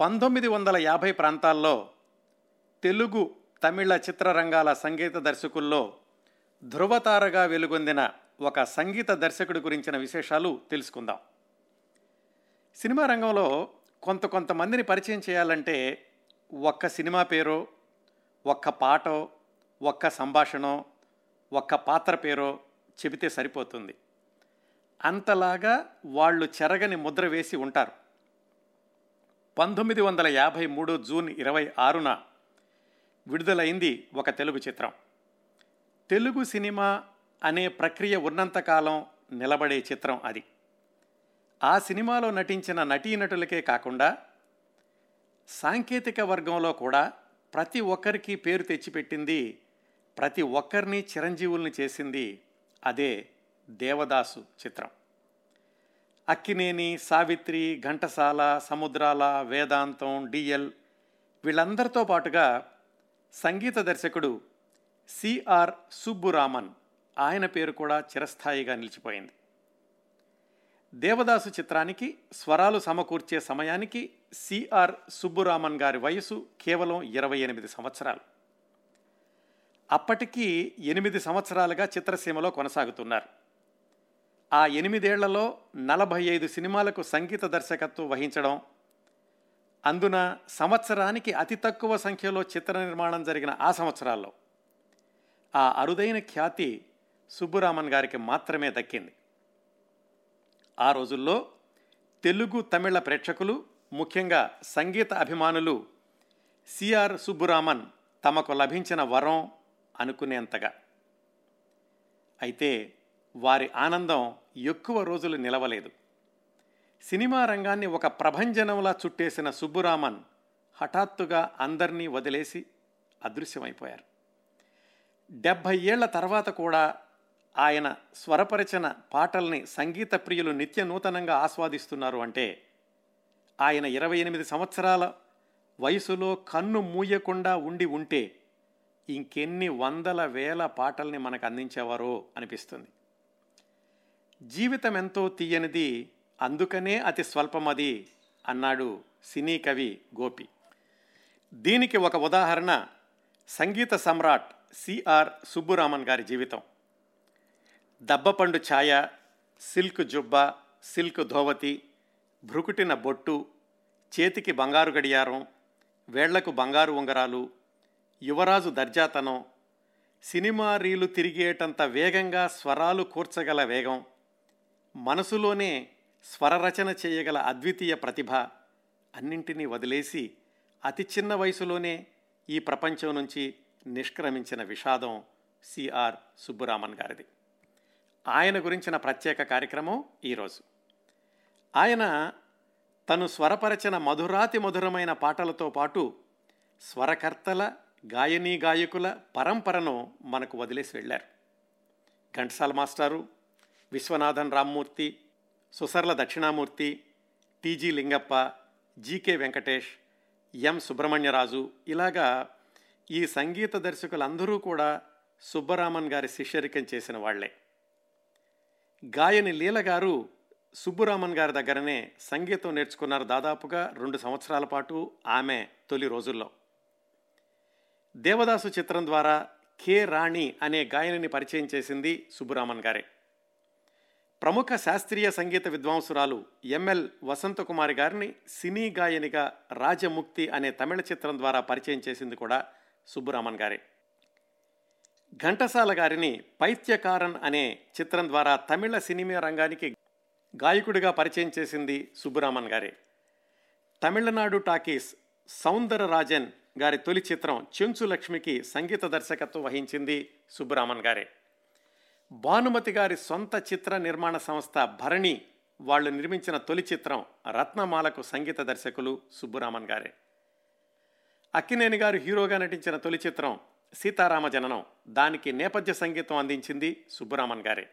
పంతొమ్మిది వందల యాభై ప్రాంతాల్లో తెలుగు తమిళ చిత్రరంగాల సంగీత దర్శకుల్లో ధృవతారగా వెలుగొందిన ఒక సంగీత దర్శకుడి గురించిన విశేషాలు తెలుసుకుందాం. సినిమా రంగంలో కొంత కొంతమందిని పరిచయం చేయాలంటే ఒక్క సినిమా పేరో ఒక్క పాటో ఒక్క సంభాషణో ఒక్క పాత్ర పేరో చెబితే సరిపోతుంది. అంతలాగా వాళ్ళు చెరగని ముద్ర వేసి ఉంటారు. పంతొమ్మిది వందల యాభై మూడు జూన్ ఇరవై ఆరున విడుదలైంది ఒక తెలుగు చిత్రం. తెలుగు సినిమా అనే ప్రక్రియ ఉన్నంతకాలం నిలబడే చిత్రం అది. ఆ సినిమాలో నటించిన నటీనటులకే కాకుండా సాంకేతిక వర్గంలో కూడా ప్రతి ఒక్కరికి పేరు తెచ్చిపెట్టింది ప్రతి ఒక్కరిని చిరంజీవుల్ని చేసింది అదే దేవదాసు చిత్రం. అక్కినేని సావిత్రి ఘంటసాల సముద్రాల వేదాంతం డిఎల్ వీళ్ళందరితో పాటుగా సంగీత దర్శకుడు సిఆర్ సుబ్బురామన్ ఆయన పేరు కూడా చిరస్థాయిగా నిలిచిపోయింది. దేవదాసు చిత్రానికి స్వరాలు సమకూర్చే సమయానికి సిఆర్ సుబ్బురామన్ గారి వయసు కేవలం ఇరవై ఎనిమిది సంవత్సరాలు. అప్పటికీ ఎనిమిది సంవత్సరాలుగా చిత్రసీమలో కొనసాగుతున్నారు. ఆ ఎనిమిదేళ్ళలో నలభై ఐదు సినిమాలకు సంగీత దర్శకత్వం వహించడం అందున సంవత్సరానికి అతి తక్కువ సంఖ్యలో చిత్ర నిర్మాణం జరిగిన ఆ సంవత్సరాల్లో ఆ అరుదైన ఖ్యాతి సుబ్బురామన్ గారికి మాత్రమే దక్కింది. ఆ రోజుల్లో తెలుగు తమిళ ప్రేక్షకులు ముఖ్యంగా సంగీత అభిమానులు సిఆర్ సుబ్బురామన్ తమకు లభించిన వరం అనుకునేంతగా. అయితే వారి ఆనందం ఎక్కువ రోజులు నిలవలేదు. సినిమా రంగాన్ని ఒక ప్రభంజనంలా చుట్టేసిన సుబ్బురామన్ హఠాత్తుగా అందరినీ వదిలేసి అదృశ్యమైపోయారు. డెబ్భై ఏళ్ళ తర్వాత కూడా ఆయన స్వరపరిచిన పాటల్ని సంగీత ప్రియులు నిత్య నూతనంగా ఆస్వాదిస్తున్నారు అంటే ఆయన ఇరవై ఎనిమిది సంవత్సరాల వయసులో కన్ను మూయకుండా ఉండి ఉంటే ఇంకెన్ని వందల వేల పాటల్ని మనకు అందించేవారో అనిపిస్తుంది. జీవితం ఎంతో తీయనిది అందుకనే అతి స్వల్పమది అన్నాడు సినీ కవి గోపి. దీనికి ఒక ఉదాహరణ సంగీత సమ్రాట్ సిఆర్ సుబ్బురామన్ గారి జీవితం. దబ్బపండు ఛాయ సిల్క్ జుబ్బ సిల్క్ ధోవతి భ్రుకుటిన బొట్టు చేతికి బంగారు గడియారం వేళ్ళకు బంగారు ఉంగరాలు యువరాజు దర్జాతనం సినిమా రీలు తిరిగేటంత వేగంగా స్వరాలు కూర్చగల వేగం మనసులోనే స్వరరచన చేయగల అద్వితీయ ప్రతిభ అన్నింటినీ వదిలేసి అతి చిన్న వయసులోనే ఈ ప్రపంచం నుంచి నిష్క్రమించిన విషాదం సిఆర్ సుబ్బురామన్ గారిది. ఆయన గురించిన ప్రత్యేక కార్యక్రమం ఈరోజు. ఆయన తను స్వరపరచిన మధురాతి మధురమైన పాటలతో పాటు స్వరకర్తల గాయనీ గాయకుల పరంపరను మనకు వదిలేసి వెళ్ళారు. ఘంటసాల మాస్టారు Viswanathan Ramamurthy Susarla Dakshinamurthy T G Lingappa G K Venkatesh M Subrahmanyaraju. ఇలాగా ఈ సంగీత దర్శకులందరూ కూడా సుబ్బరామన్ గారి శిష్యరికం చేసిన వాళ్ళే. గాయని లీల గారు సుబ్బురామన్ గారి దగ్గరనే సంగీతం నేర్చుకున్నారు దాదాపుగా రెండు సంవత్సరాల పాటు ఆమె తొలి రోజుల్లో. దేవదాసు చిత్రం ద్వారా కె రాణి అనే గాయనిని పరిచయం చేసింది సుబ్బురామన్ గారే. ప్రముఖ శాస్త్రీయ సంగీత విద్వాంసురాలు ఎంఎల్ వసంతకుమారి గారిని సినీ గాయనిగా రాజముక్తి అనే తమిళ చిత్రం ద్వారా పరిచయం చేసింది కూడా సుబ్బురామన్ గారే. ఘంటసాల గారిని పైత్యకారన్ అనే చిత్రం ద్వారా తమిళ సినిమా రంగానికి గాయకుడిగా పరిచయం చేసింది సుబ్బురామన్ గారే. తమిళనాడు టాకీస్ సౌందరరాజన్ గారి తొలి చిత్రం చెంచు లక్ష్మికి సంగీత దర్శకత్వం వహించింది సుబ్బరామన్ గారే. భానుమతి గారి సొంత చిత్ర నిర్మాణ సంస్థ భరణి వాళ్ళు నిర్మించిన తొలి చిత్రం రత్నమాలకు సంగీత దర్శకులు సుబ్బురామన్ గారే. అక్కినేని గారు హీరోగా నటించిన తొలి చిత్రం సీతారామ జననం దానికి నేపథ్య సంగీతం అందించింది సుబ్బురామన్ గారే.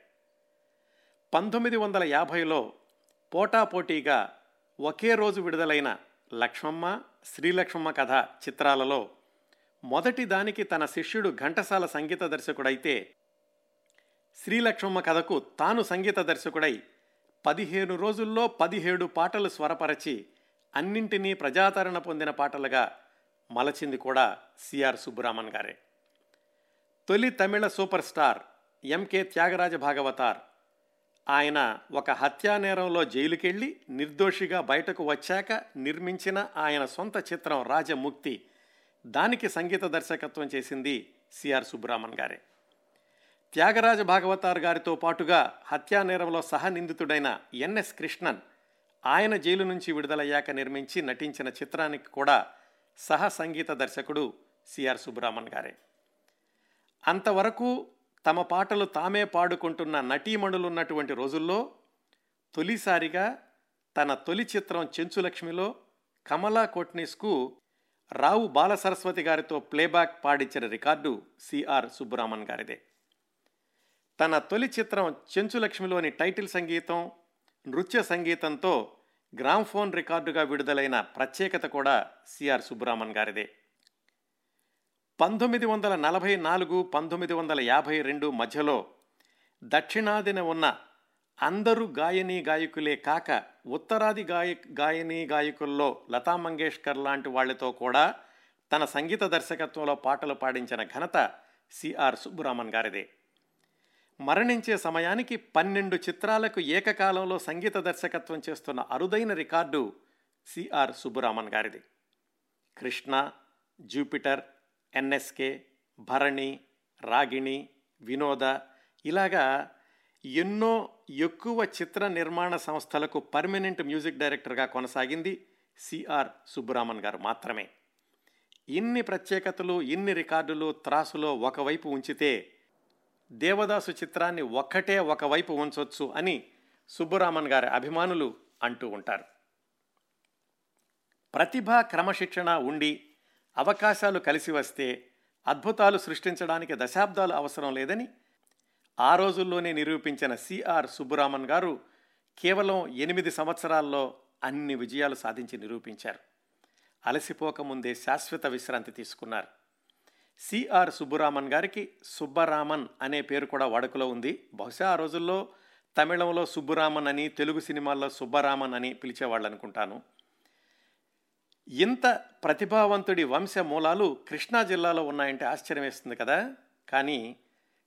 పంతొమ్మిది వందల యాభైలో పోటాపోటీగా ఒకే రోజు విడుదలైన లక్ష్మమ్మ శ్రీలక్ష్మమ్మ కథ చిత్రాలలో మొదటి దానికి తన శిష్యుడు ఘంటసాల సంగీత దర్శకుడైతే శ్రీలక్ష్మమ్మ కథకు తాను సంగీత దర్శకుడై పదిహేను రోజుల్లో పదిహేడు పాటలు స్వరపరచి అన్నింటినీ ప్రజాదరణ పొందిన పాటలుగా మలచింది కూడా సిఆర్ సుబ్బరామన్ గారే. తొలి తమిళ super star M K Thyagaraja Bhagavathar ఆయన ఒక హత్యానేరంలో జైలుకెళ్ళి నిర్దోషిగా బయటకు వచ్చాక నిర్మించిన ఆయన సొంత చిత్రం రాజముక్తి దానికి సంగీత దర్శకత్వం చేసింది సిఆర్ సుబ్బరామన్ గారే. త్యాగరాజ భాగవతార్ గారితో పాటుగా హత్యానేరంలో సహనిందితుడైన ఎన్ఎస్ కృష్ణన్ ఆయన జైలు నుంచి విడుదలయ్యాక నిర్మించి నటించిన చిత్రానికి కూడా సహ సంగీత దర్శకుడు సిఆర్ సుబ్రహ్మణ్ గారే. అంతవరకు తమ పాటలు తామే పాడుకుంటున్న నటీమణులున్నటువంటి రోజుల్లో తొలిసారిగా తన తొలి చిత్రం చెంచులక్ష్మిలో కమలా కోట్నిస్కు రావు బాలసరస్వతి గారితో ప్లేబ్యాక్ పాడించిన రికార్డు సిఆర్ సుబ్బరామన్ గారిదే. తన తొలి చిత్రం చెంచులక్ష్మిలోని టైటిల్ సంగీతం నృత్య సంగీతంతో గ్రామ్ఫోన్ రికార్డుగా విడుదలైన ప్రత్యేకత కూడా సిఆర్ సుబ్బరామన్ గారిదే. పంతొమ్మిది వందల నలభై నాలుగు పంతొమ్మిది వందల యాభై రెండు మధ్యలో దక్షిణాదిన ఉన్న అందరూ గాయనీ గాయకులే కాక ఉత్తరాది గాయ గాయనీ గాయకుల్లో లతా మంగేష్కర్ లాంటి వాళ్ళతో కూడా తన సంగీత దర్శకత్వంలో పాటలు పాడించిన ఘనత సిఆర్ సుబ్బరామన్ గారిదే. మరణించే సమయానికి పన్నెండు చిత్రాలకు ఏకకాలంలో సంగీత దర్శకత్వం చేస్తున్న అరుదైన రికార్డు సిఆర్ సుబ్బురామన్ గారిది. Krishna Jupiter N S K Bharani Ragini Vinoda ఇలాగా ఎన్నో ఎక్కువ చిత్ర నిర్మాణ సంస్థలకు పర్మనెంట్ మ్యూజిక్ డైరెక్టర్గా కొనసాగింది సిఆర్ సుబ్బురామన్ గారు మాత్రమే. ఇన్ని ప్రత్యేకతలు ఇన్ని రికార్డులు త్రాసులో ఒకవైపు ఉంచితే దేవదాసు చిత్రాన్ని ఒక్కటే ఒకవైపు ఉంచవచ్చు అని సుబ్బరామన్ గారి అభిమానులు అంటూ ఉంటారు. ప్రతిభ క్రమశిక్షణ ఉండి అవకాశాలు కలిసి వస్తే అద్భుతాలు సృష్టించడానికి దశాబ్దాలు అవసరం లేదని ఆ రోజుల్లోనే నిరూపించిన సిఆర్ సుబ్బరామన్ గారు కేవలం ఎనిమిది సంవత్సరాల్లో అన్ని విజయాలు సాధించి నిరూపించారు. అలసిపోకముందే శాశ్వత విశ్రాంతి తీసుకున్నారు. సిఆర్ సుబ్బరామన్ గారికి సుబ్బరామన్ అనే పేరు కూడా వాడుకలో ఉంది. బహుశా ఆ రోజుల్లో తమిళంలో సుబ్బురామన్ అని తెలుగు సినిమాల్లో సుబ్బరామన్ అని పిలిచేవాళ్ళు అనుకుంటాను. ఇంత ప్రతిభావంతుడి వంశ మూలాలు కృష్ణా జిల్లాలో ఉన్నాయంటే ఆశ్చర్యం వేస్తుంది కదా. కానీ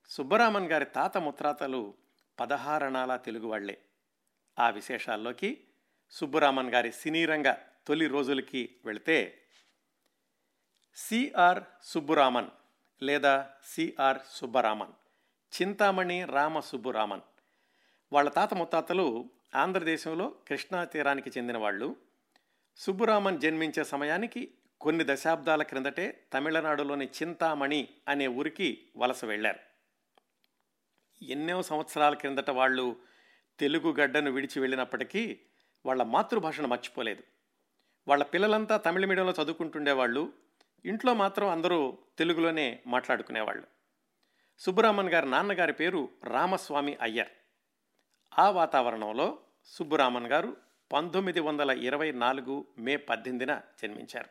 సుబ్బరామన్ గారి తాత ముత్రాతలు పదహారణాల తెలుగు వాళ్ళే ఆ విశేషాల్లోకి సుబ్బరామన్ గారి సినీరంగ తొలి రోజులకి వెళితే సిఆర్ సుబ్బురామన్ లేదా సిఆర్ సుబ్బరామన్ చింతామణి రామ సుబ్బురామన్. వాళ్ళ తాత ముత్తాతలు ఆంధ్రదేశంలో కృష్ణా తీరానికి చెందిన వాళ్ళు. సుబ్బురామన్ జన్మించే సమయానికి కొన్ని దశాబ్దాల క్రిందటే తమిళనాడులోని చింతామణి అనే ఊరికి వలస వెళ్ళారు. ఎన్నో సంవత్సరాల క్రిందట వాళ్ళు తెలుగు గడ్డను విడిచి వెళ్ళినప్పటికీ వాళ్ళ మాతృభాషను మర్చిపోలేదు. వాళ్ళ పిల్లలంతా తమిళ మీడియంలో చదువుకుంటుండేవాళ్ళు. ఇంట్లో మాత్రం అందరూ తెలుగులోనే మాట్లాడుకునేవాళ్ళు. సుబ్బరామన్ గారి నాన్నగారి పేరు రామస్వామి అయ్యర్. ఆ వాతావరణంలో సుబ్బరామన్ గారు పంతొమ్మిది వందల ఇరవై నాలుగు మే పద్దెనిమిదిన జన్మించారు.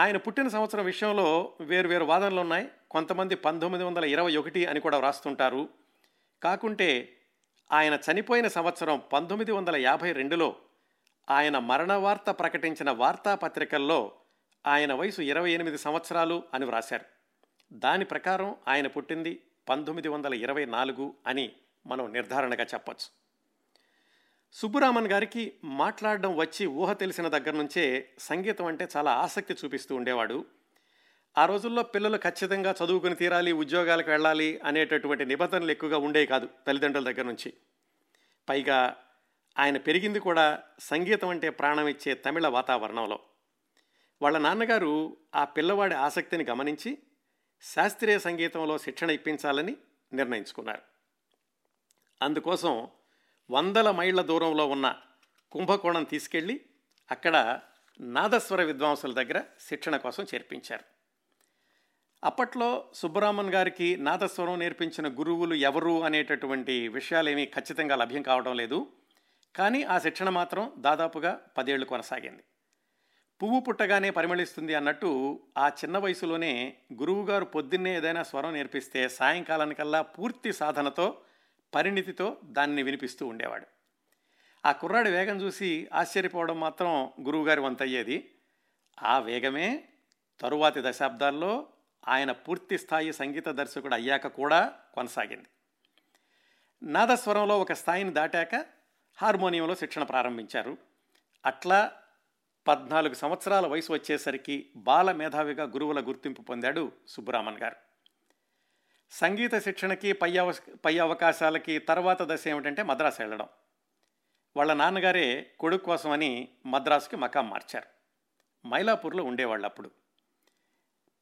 ఆయన పుట్టిన సంవత్సరం విషయంలో వేరువేరు వాదనలు ఉన్నాయి. కొంతమంది పంతొమ్మిది వందల ఇరవై ఒకటి అని కూడా వ్రాస్తుంటారు. కాకుంటే ఆయన చనిపోయిన సంవత్సరం పంతొమ్మిది వందల యాభై రెండులో ఆయన మరణ వార్త ప్రకటించిన వార్తాపత్రికల్లో ఆయన వయసు ఇరవై ఎనిమిది సంవత్సరాలు అని వ్రాశారు. దాని ప్రకారం ఆయన పుట్టింది పంతొమ్మిది వందల ఇరవై నాలుగు అని మనం నిర్ధారణగా చెప్పచ్చు. సుబ్బురామన్ గారికి మాట్లాడడం వచ్చి ఊహ తెలిసిన దగ్గర నుంచే సంగీతం అంటే చాలా ఆసక్తి చూపిస్తూ ఉండేవాడు. ఆ రోజుల్లో పిల్లలు ఖచ్చితంగా చదువుకుని తీరాలి ఉద్యోగాలకు వెళ్ళాలి అనేటటువంటి నిబంధనలు ఎక్కువగా ఉండేవి కాదు తల్లిదండ్రుల దగ్గర నుంచి. పైగా ఆయన పెరిగింది కూడా సంగీతం అంటే ప్రాణం ఇచ్చే తమిళ వాతావరణంలో. వాళ్ళ నాన్నగారు ఆ పిల్లవాడి ఆసక్తిని గమనించి శాస్త్రీయ సంగీతంలో శిక్షణ ఇప్పించాలని నిర్ణయించుకున్నారు. అందుకోసం వందల మైళ్ళ దూరంలో ఉన్న కుంభకోణం తీసుకెళ్ళి అక్కడ నాదస్వర విద్వాంసుల దగ్గర శిక్షణ కోసం చేర్పించారు. అప్పట్లో సుబ్బరామన్ గారికి నాదస్వరం నేర్పించిన గురువులు ఎవరు అనేటటువంటి విషయాలేమీ ఖచ్చితంగా లభ్యం కావడం లేదు. కానీ ఆ శిక్షణ మాత్రం దాదాపుగా పదేళ్ళు కొనసాగింది. పువ్వు పుట్టగానే పరిమళిస్తుంది అన్నట్టు ఆ చిన్న వయసులోనే గురువుగారు పొద్దున్నే ఏదైనా స్వరం నేర్పిస్తే సాయంకాలానికల్లా పూర్తి సాధనతో పరిణితితో దాన్ని వినిపిస్తూ ఉండేవాడు. ఆ కుర్రాడి వేగం చూసి ఆశ్చర్యపోవడం మాత్రం గురువుగారి వంతయ్యేది. ఆ వేగమే తరువాతి దశాబ్దాల్లో ఆయన పూర్తి స్థాయి సంగీత దర్శకుడు అయ్యాక కూడా కొనసాగింది. నాదస్వరంలో ఒక స్థాయిని దాటాక హార్మోనియంలో శిక్షణ ప్రారంభించారు. అట్లా పద్నాలుగు సంవత్సరాల వయసు వచ్చేసరికి బాల మేధావిగా గురువుల గుర్తింపు పొందాడు సుబ్బరామన్ గారు. సంగీత శిక్షణకి పై అవ పై అవకాశాలకి తర్వాత దశ ఏమిటంటే మద్రాసు వెళ్ళడం. వాళ్ళ నాన్నగారే కొడుకు కోసమని మద్రాసుకి మకాం మార్చారు. మైలాపూర్లో ఉండేవాళ్ళు అప్పుడు.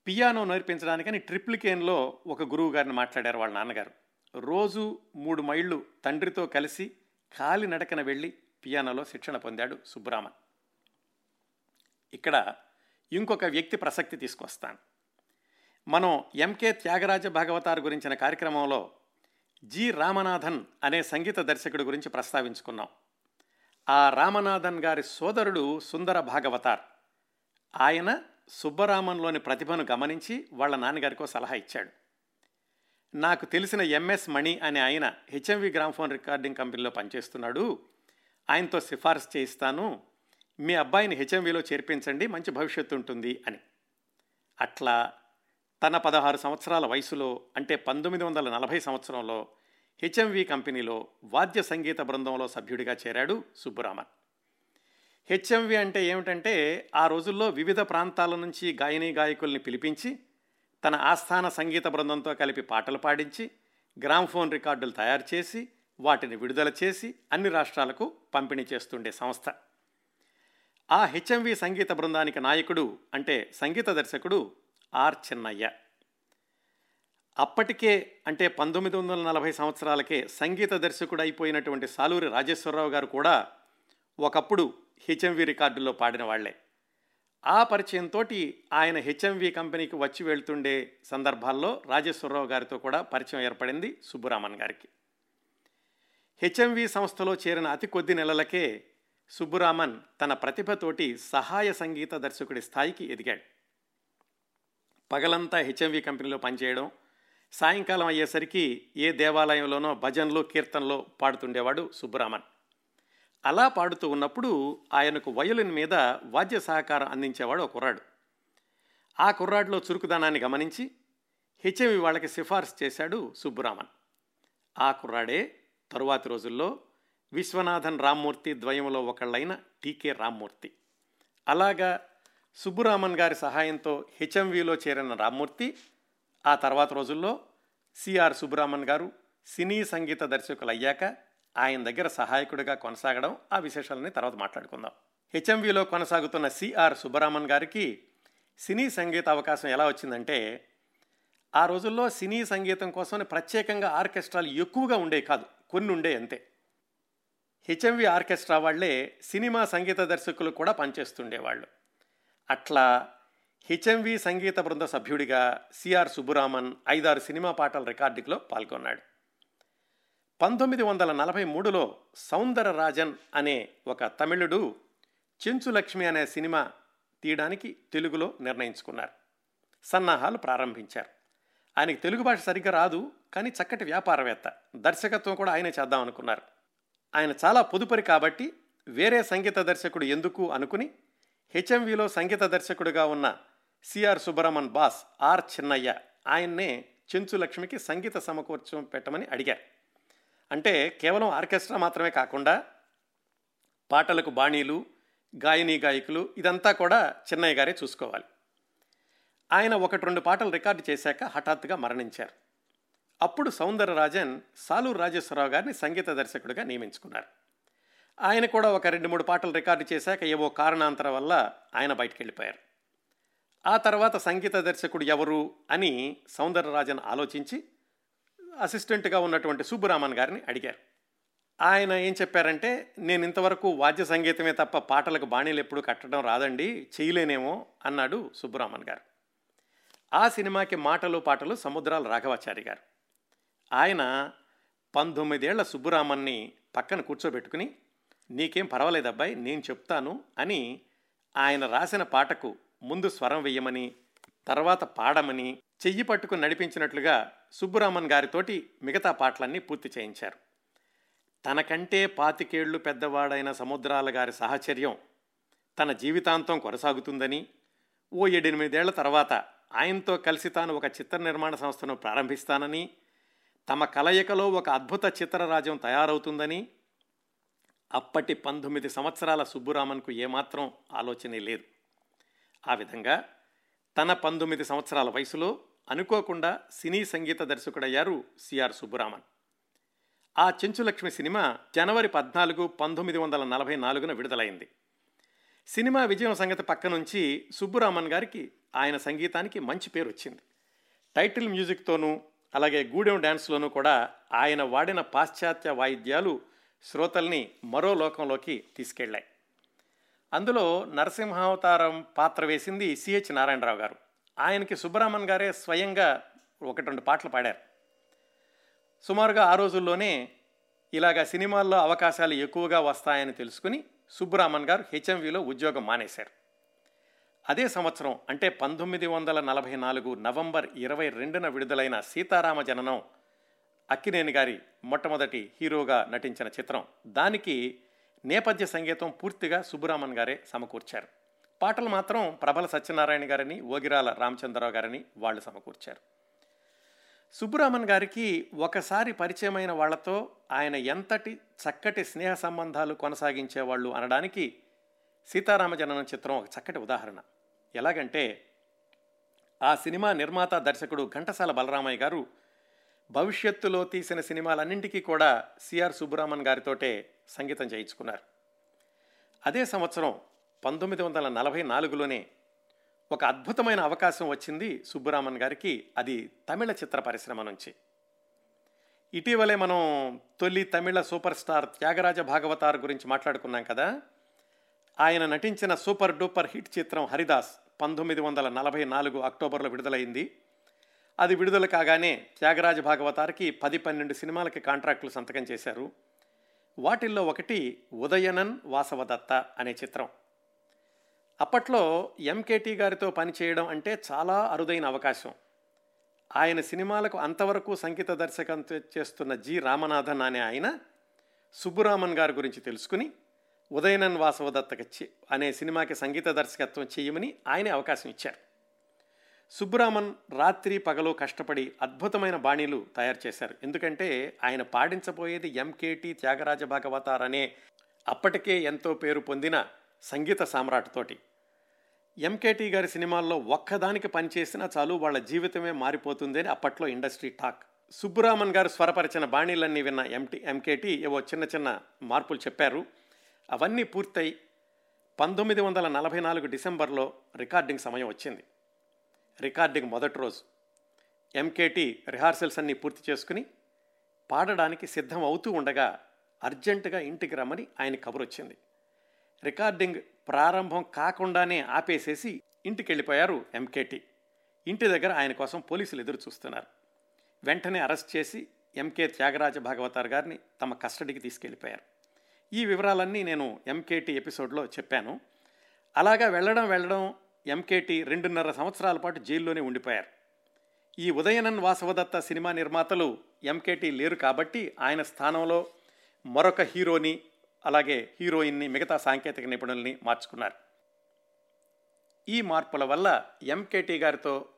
పియానో నేర్పించడానికని ట్రిప్లికేన్లో ఒక గురువు గారిని మాట్లాడారు వాళ్ళ నాన్నగారు. రోజు మూడు మైళ్ళు తండ్రితో కలిసి కాలి నడకన వెళ్ళి పియానోలో శిక్షణ పొందాడు సుబ్బరామన్. ఇక్కడ ఇంకొక వ్యక్తి ప్రసక్తి తీసుకొస్తాను. మనం ఎంకే త్యాగరాజ భాగవతార్ గురించిన కార్యక్రమంలో జి రామనాథన్ అనే సంగీత దర్శకుడి గురించి ప్రస్తావించుకున్నాం. ఆ రామనాథన్ గారి సోదరుడు సుందర భాగవతార్. ఆయన సుబ్బరామన్లోని ప్రతిభను గమనించి వాళ్ళ నాన్నగారికో సలహా ఇచ్చాడు. నాకు తెలిసిన ఎంఎస్ మణి అనే ఆయన హెచ్ఎంవి గ్రామ్ఫోన్ రికార్డింగ్ కంపెనీలో పనిచేస్తున్నాడు. ఆయనతో సిఫార్సు చేయిస్తాను. మీ అబ్బాయిని హెచ్ఎంవీలో చేర్పించండి మంచి భవిష్యత్తు ఉంటుంది అని. అట్లా తన పదహారు సంవత్సరాల వయసులో అంటే పంతొమ్మిది వందల నలభై సంవత్సరంలో హెచ్ఎంవి కంపెనీలో వాద్య సంగీత బృందంలో సభ్యుడిగా చేరాడు సుబ్బురామన్. హెచ్ఎంవి అంటే ఏమిటంటే ఆ రోజుల్లో వివిధ ప్రాంతాల నుంచి గాయని గాయకుల్ని పిలిపించి తన ఆస్థాన సంగీత బృందంతో కలిపి పాటలు పాడించి గ్రామ్ఫోన్ రికార్డులు తయారు చేసి వాటిని విడుదల చేసి అన్ని రాష్ట్రాలకు పంపిణీ చేస్తుండే సంస్థ. ఆ హెచ్ఎంవి సంగీత బృందానికి నాయకుడు అంటే సంగీత దర్శకుడు ఆర్ చిన్నయ్య. అప్పటికే అంటే పంతొమ్మిది వందల నలభై సంవత్సరాలకే సంగీత దర్శకుడు అయిపోయినటువంటి సాలూరి రాజేశ్వరరావు గారు కూడా ఒకప్పుడు హెచ్ఎంవి రికార్డుల్లో పాడిన వాళ్ళే ఆ పరిచయంతో ఆయన హెచ్ఎంవి కంపెనీకి వచ్చి వెళ్తుండే సందర్భాల్లో రాజేశ్వరరావు గారితో కూడా పరిచయం ఏర్పడింది సుబ్బురామన్ గారికి. హెచ్ఎంవి సంస్థలో చేరిన అతి కొద్ది నెలలకే సుబ్బురామన్ తన ప్రతిభతోటి సహాయ సంగీత దర్శకుడి స్థాయికి ఎదిగాడు. పగలంతా హెచ్ఎంవి కంపెనీలో పనిచేయడం సాయంకాలం అయ్యేసరికి ఏ దేవాలయంలోనో భజన్లు కీర్తనలో పాడుతుండేవాడు సుబ్బురామన్. అలా పాడుతూ ఉన్నప్పుడు ఆయనకు వయోలిన్ మీద వాద్య సహకారం అందించేవాడు ఒక కుర్రాడు. ఆ కుర్రాడిలో చురుకుదనాన్ని గమనించి హెచ్ఎంవి వాళ్ళకి సిఫార్సు చేశాడు సుబ్బురామన్. ఆ కుర్రాడే తరువాతి రోజుల్లో విశ్వనాథన్ రామ్మూర్తి ద్వయంలో ఒకళ్ళైన టీకే రామ్మూర్తి. అలాగా సుబ్బురామన్ గారి సహాయంతో హెచ్ఎంవిలో చేరిన రామ్మూర్తి ఆ తర్వాత రోజుల్లో సిఆర్ సుబ్బరామన్ గారు సినీ సంగీత దర్శకులు అయ్యాక ఆయన దగ్గర సహాయకుడిగా కొనసాగడం ఆ విశేషాలని తర్వాత మాట్లాడుకుందాం. హెచ్ఎంవిలో కొనసాగుతున్న సిఆర్ సుబ్బరామన్ గారికి సినీ సంగీత అవకాశం ఎలా వచ్చిందంటే ఆ రోజుల్లో సినీ సంగీతం కోసం ప్రత్యేకంగా ఆర్కెస్ట్రాలు ఎక్కువగా ఉండే కాదు కొన్ని ఉండే అంతే. హెచ్ఎంవి ఆర్కెస్ట్రా వాళ్ళే సినిమా సంగీత దర్శకులు కూడా పనిచేస్తుండేవాళ్ళు. అట్లా హెచ్ఎంవి సంగీత బృంద సభ్యుడిగా సిఆర్ సుబ్బురామన్ ఐదారు సినిమా పాటల రికార్డింగ్లో పాల్గొన్నాడు. పంతొమ్మిది వందల నలభై మూడులో సౌందర రాజన్ అనే ఒక తమిళుడు చెంచు లక్ష్మి అనే సినిమా తీయడానికి తెలుగులో నిర్ణయించుకున్నారు. సన్నాహాలు ప్రారంభించారు. ఆయనకి తెలుగు భాష సరిగ్గా రాదు కానీ చక్కటి వ్యాపారవేత్త. దర్శకత్వం కూడా ఆయనే చేద్దాం అనుకున్నారు ఆయన చాలా పొదుపరి కాబట్టి వేరే సంగీత దర్శకుడు ఎందుకు అనుకుని హెచ్ఎంవిలో సంగీత దర్శకుడుగా ఉన్న సిఆర్ సుబ్రహ్మణ్ బాస్ ఆర్ చిన్నయ్య ఆయన్నే చెంచు లక్ష్మికి సంగీత సమకూర్చం పెట్టమని అడిగారు. అంటే కేవలం ఆర్కెస్ట్రా మాత్రమే కాకుండా పాటలకు బాణీలు గాయని గాయకులు ఇదంతా కూడా చిన్నయ్య గారే చూసుకోవాలి. ఆయన ఒకటి రెండు పాటలు రికార్డు చేశాక హఠాత్తుగా మరణించారు. అప్పుడు సౌందరరాజన్ సాలూరు రాజేశ్వరరావు గారిని సంగీత దర్శకుడిగా నియమించుకున్నారు. ఆయన కూడా ఒక రెండు మూడు పాటలు రికార్డు చేశాక ఏవో కారణాంతరం వల్ల ఆయన బయటికి వెళ్ళిపోయారు ఆ తర్వాత సంగీత దర్శకుడు ఎవరు అని సౌందరరాజన్ ఆలోచించి అసిస్టెంట్గా ఉన్నటువంటి సుబ్బురామన్ గారిని అడిగారు. ఆయన ఏం చెప్పారంటే నేను ఇంతవరకు వాద్య సంగీతమే తప్ప పాటలకు బాణీలు ఎప్పుడు కట్టడం రాదండి చేయలేనేమో అన్నాడు సుబ్బురామన్ గారు. ఆ సినిమాకి మాటలు పాటలు సముద్రాల రాఘవాచారి గారు. ఆయన పంతొమ్మిదేళ్ళ సుబ్బురామన్ని పక్కన కూర్చోబెట్టుకుని నీకేం పర్వాలేదు అబ్బాయి నేను చెప్తాను అని ఆయన రాసిన పాటకు ముందు స్వరం వెయ్యమని తర్వాత పాడమని చెయ్యి పట్టుకుని నడిపించినట్లుగా సుబ్బురామన్ గారితోటి మిగతా పాటలన్నీ పూర్తి చేయించారు. తనకంటే పాతికేళ్ళు పెద్దవాడైన సముద్రాల గారి సహచర్యం తన జీవితాంతం కొనసాగుతుందని ఓ ఎనిమిదేళ్ళ తర్వాత ఆయనతో కలిసి తాను ఒక చిత్ర నిర్మాణ సంస్థను ప్రారంభిస్తానని తమ కలయికలో ఒక అద్భుత చిత్రరాజ్యం తయారవుతుందని అప్పటి పంతొమ్మిది సంవత్సరాల సుబ్బురామన్కు ఏమాత్రం ఆలోచనే లేదు. ఆ విధంగా తన పంతొమ్మిది సంవత్సరాల వయసులో అనుకోకుండా సినీ సంగీత దర్శకుడయ్యారు సిఆర్ సుబ్బురామన్. ఆ చెంచులక్ష్మి సినిమా జనవరి పద్నాలుగు పంతొమ్మిది వందల నలభై నాలుగున విడుదలైంది. సినిమా విజయం సంగతి పక్క నుంచి సుబ్బురామన్ గారికి ఆయన సంగీతానికి మంచి పేరు వచ్చింది టైటిల్ మ్యూజిక్తోనూ అలాగే గూడెం డ్యాన్స్లోనూ కూడా ఆయన వాడిన పాశ్చాత్య వాయిద్యాలు శ్రోతల్ని మరో లోకంలోకి తీసుకెళ్ళాయి అందులో నరసింహావతారం పాత్ర వేసింది సిహెచ్ నారాయణరావు గారు. ఆయనకి సుబ్బరామన్ గారే స్వయంగా ఒకటి రెండు పాటలు పాడారు. సుమారుగా ఆ రోజుల్లోనే ఇలాగా సినిమాల్లో అవకాశాలు ఎక్కువగా వస్తాయని తెలుసుకుని సుబ్బరామన్ గారు హెచ్ఎంవిలో ఉద్యోగం మానేశారు. అదే సంవత్సరం అంటే పంతొమ్మిది వందల నలభై నాలుగు నవంబర్ ఇరవై రెండున విడుదలైన సీతారామ జననం అక్కినేని గారి మొట్టమొదటి హీరోగా నటించిన చిత్రం. దానికి నేపథ్య సంగీతం పూర్తిగా సుబ్బరామన్ గారే సమకూర్చారు. పాటలు మాత్రం ప్రబల సత్యనారాయణ గారని ఓగిరాల రామచంద్రరావు గారని వాళ్ళు సమకూర్చారు. సుబ్బరామన్ గారికి ఒకసారి పరిచయమైన వాళ్ళతో ఆయన ఎంతటి చక్కటి స్నేహ సంబంధాలు కొనసాగించేవాళ్ళు అనడానికి సీతారామ జననం చిత్రం ఒక చక్కటి ఉదాహరణ. ఎలాగంటే ఆ సినిమా నిర్మాత దర్శకుడు ఘంటసాల బలరామయ్య గారు భవిష్యత్తులో తీసిన సినిమాలన్నింటికీ కూడా సిఆర్ సుబ్బరామన్ గారితోటే సంగీతం చేయించుకున్నారు. అదే సంవత్సరం పంతొమ్మిది వందల నలభై నాలుగులోనే ఒక అద్భుతమైన అవకాశం వచ్చింది సుబ్బరామన్ గారికి అది తమిళ చిత్ర పరిశ్రమ నుంచి. ఇటీవలే మనం తొలి తమిళ సూపర్ స్టార్ త్యాగరాజ భాగవతార్ గురించి మాట్లాడుకున్నాం కదా? ఆయన నటించిన సూపర్ డూపర్ హిట్ చిత్రం హరిదాస్ పంతొమ్మిది వందల నలభై నాలుగు అక్టోబర్లో విడుదలైంది. అది విడుదల కాగానే త్యాగరాజ భాగవతారికి పది పన్నెండు సినిమాలకి కాంట్రాక్టులు సంతకం చేశారు. వాటిల్లో ఒకటి ఉదయనన్ వాసవదత్త అనే చిత్రం. అప్పట్లో ఎంకేటీ గారితో పనిచేయడం అంటే చాలా అరుదైన అవకాశం. ఆయన సినిమాలకు అంతవరకు సంగీత దర్శకత్వం చేస్తున్న జి రామనాథన్ అనే ఆయన సుబ్బురామన్ గారి గురించి తెలుసుకుని ఉదయనన్ వాసవదత్తకి అనే సినిమాకి సంగీత దర్శకత్వం చేయమని ఆయనే అవకాశం ఇచ్చారు. సుబ్బరామన్ రాత్రి పగలు కష్టపడి అద్భుతమైన బాణీలు తయారు చేశారు. ఎందుకంటే ఆయన పాడించబోయేది ఎంకేటి త్యాగరాజ భాగవతార్ అనే అప్పటికే ఎంతో పేరు పొందిన సంగీత సామ్రాట్తోటి ఎంకేటి గారి సినిమాల్లో ఒక్కదానికి పనిచేసినా చాలు వాళ్ళ జీవితమే మారిపోతుంది అని అప్పట్లో ఇండస్ట్రీ టాక్. సుబ్బరామన్ గారు స్వరపరిచిన బాణీలన్నీ విన్న ఎంటి ఎంకేటి ఏవో చిన్న చిన్న మార్పులు చెప్పారు. అవన్నీ పూర్తయి పంతొమ్మిది వందల నలభై నాలుగు డిసెంబర్లో రికార్డింగ్ సమయం వచ్చింది. రికార్డింగ్ మొదటి రోజు. ఎంకేటి రిహార్సల్స్ అన్నీ పూర్తి చేసుకుని పాడడానికి సిద్ధం అవుతూ ఉండగా అర్జెంటుగా ఇంటికి రమ్మని ఆయన కబురు వచ్చింది. రికార్డింగ్ ప్రారంభం కాకుండానే ఆపేసేసి ఇంటికి వెళ్ళిపోయారు ఎంకేటి ఇంటి దగ్గర ఆయన కోసం పోలీసులు ఎదురు చూస్తున్నారు. వెంటనే అరెస్ట్ చేసి ఎంకే త్యాగరాజ భాగవతార్ గారిని తమ కస్టడీకి తీసుకెళ్ళిపోయారు. ఈ వివరాలన్నీ నేను ఎంకేటి ఎపిసోడ్లో చెప్పాను. అలాగా వెళ్ళడం వెళ్ళడం ఎంకేటి రెండున్నర సంవత్సరాల పాటు జైల్లోనే ఉండిపోయారు. ఈ ఉదయనన్ వాసవదత్త సినిమా నిర్మాతలు ఎంకేటి లేరు కాబట్టి ఆయన స్థానంలో మరొక హీరోని అలాగే హీరోయిన్ని మిగతా సాంకేతిక నిపుణుల్ని మార్చుకున్నారు. ఈ మార్పుల వల్ల ఎంకేటి గారితో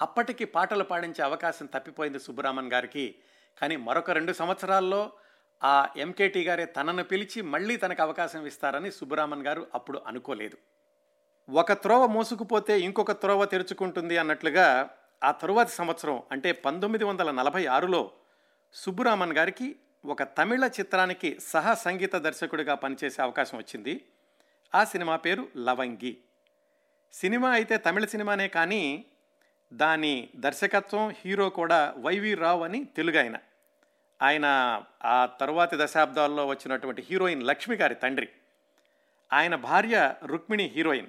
అప్పటికి పాటలు పాడించే అవకాశం తప్పిపోయింది సుబ్బరామన్ గారికి. కానీ మరొక రెండు సంవత్సరాల్లో ఆ ఎంకేటి గారే తనను పిలిచి మళ్ళీ తనకు అవకాశం ఇస్తారని సుబ్బరామన్ గారు అప్పుడు అనుకోలేదు. ఒక త్రోవ మోసుకుపోతే ఇంకొక త్రోవ తెరుచుకుంటుంది అన్నట్లుగా ఆ తరువాతి సంవత్సరం అంటే పంతొమ్మిది వందల నలభై ఆరులో సుబ్బురామన్ గారికి ఒక తమిళ చిత్రానికి సహ సంగీత దర్శకుడిగా పనిచేసే అవకాశం వచ్చింది. ఆ సినిమా పేరు లవంగి. సినిమా అయితే తమిళ సినిమానే కానీ దాని దర్శకత్వం హీరో కూడా వైవి రావు అని తెలుగు ఆయన. ఆయన ఆ తరువాతి దశాబ్దాల్లో వచ్చినటువంటి హీరోయిన్ లక్ష్మి గారి తండ్రి. ఆయన భార్య రుక్మిణి హీరోయిన్.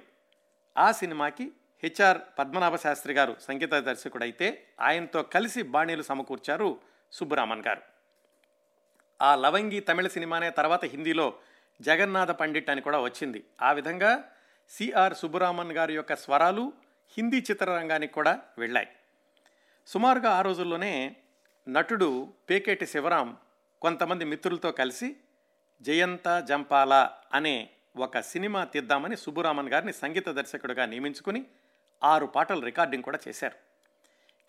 ఆ సినిమాకి హెచ్ఆర్ పద్మనాభ శాస్త్రి గారు సంగీత దర్శకుడైతే ఆయనతో కలిసి బాణీలు సమకూర్చారు సుబ్బరామన్ గారు. ఆ లవంగి తమిళ సినిమానే తర్వాత హిందీలో జగన్నాథ పండిట్ అని కూడా వచ్చింది. ఆ విధంగా సిఆర్ సుబ్బరామన్ గారి యొక్క స్వరాలు హిందీ చిత్రరంగానికి కూడా వెళ్ళాయి. సుమారుగా ఆ రోజుల్లోనే నటుడు పేకేటి శివరాం కొంతమంది మిత్రులతో కలిసి జయంత జంపాల అనే ఒక సినిమా తీద్దామని సుబ్బురామన్ గారిని సంగీత దర్శకుడిగా నియమించుకుని ఆరు పాటలు రికార్డింగ్ కూడా చేశారు.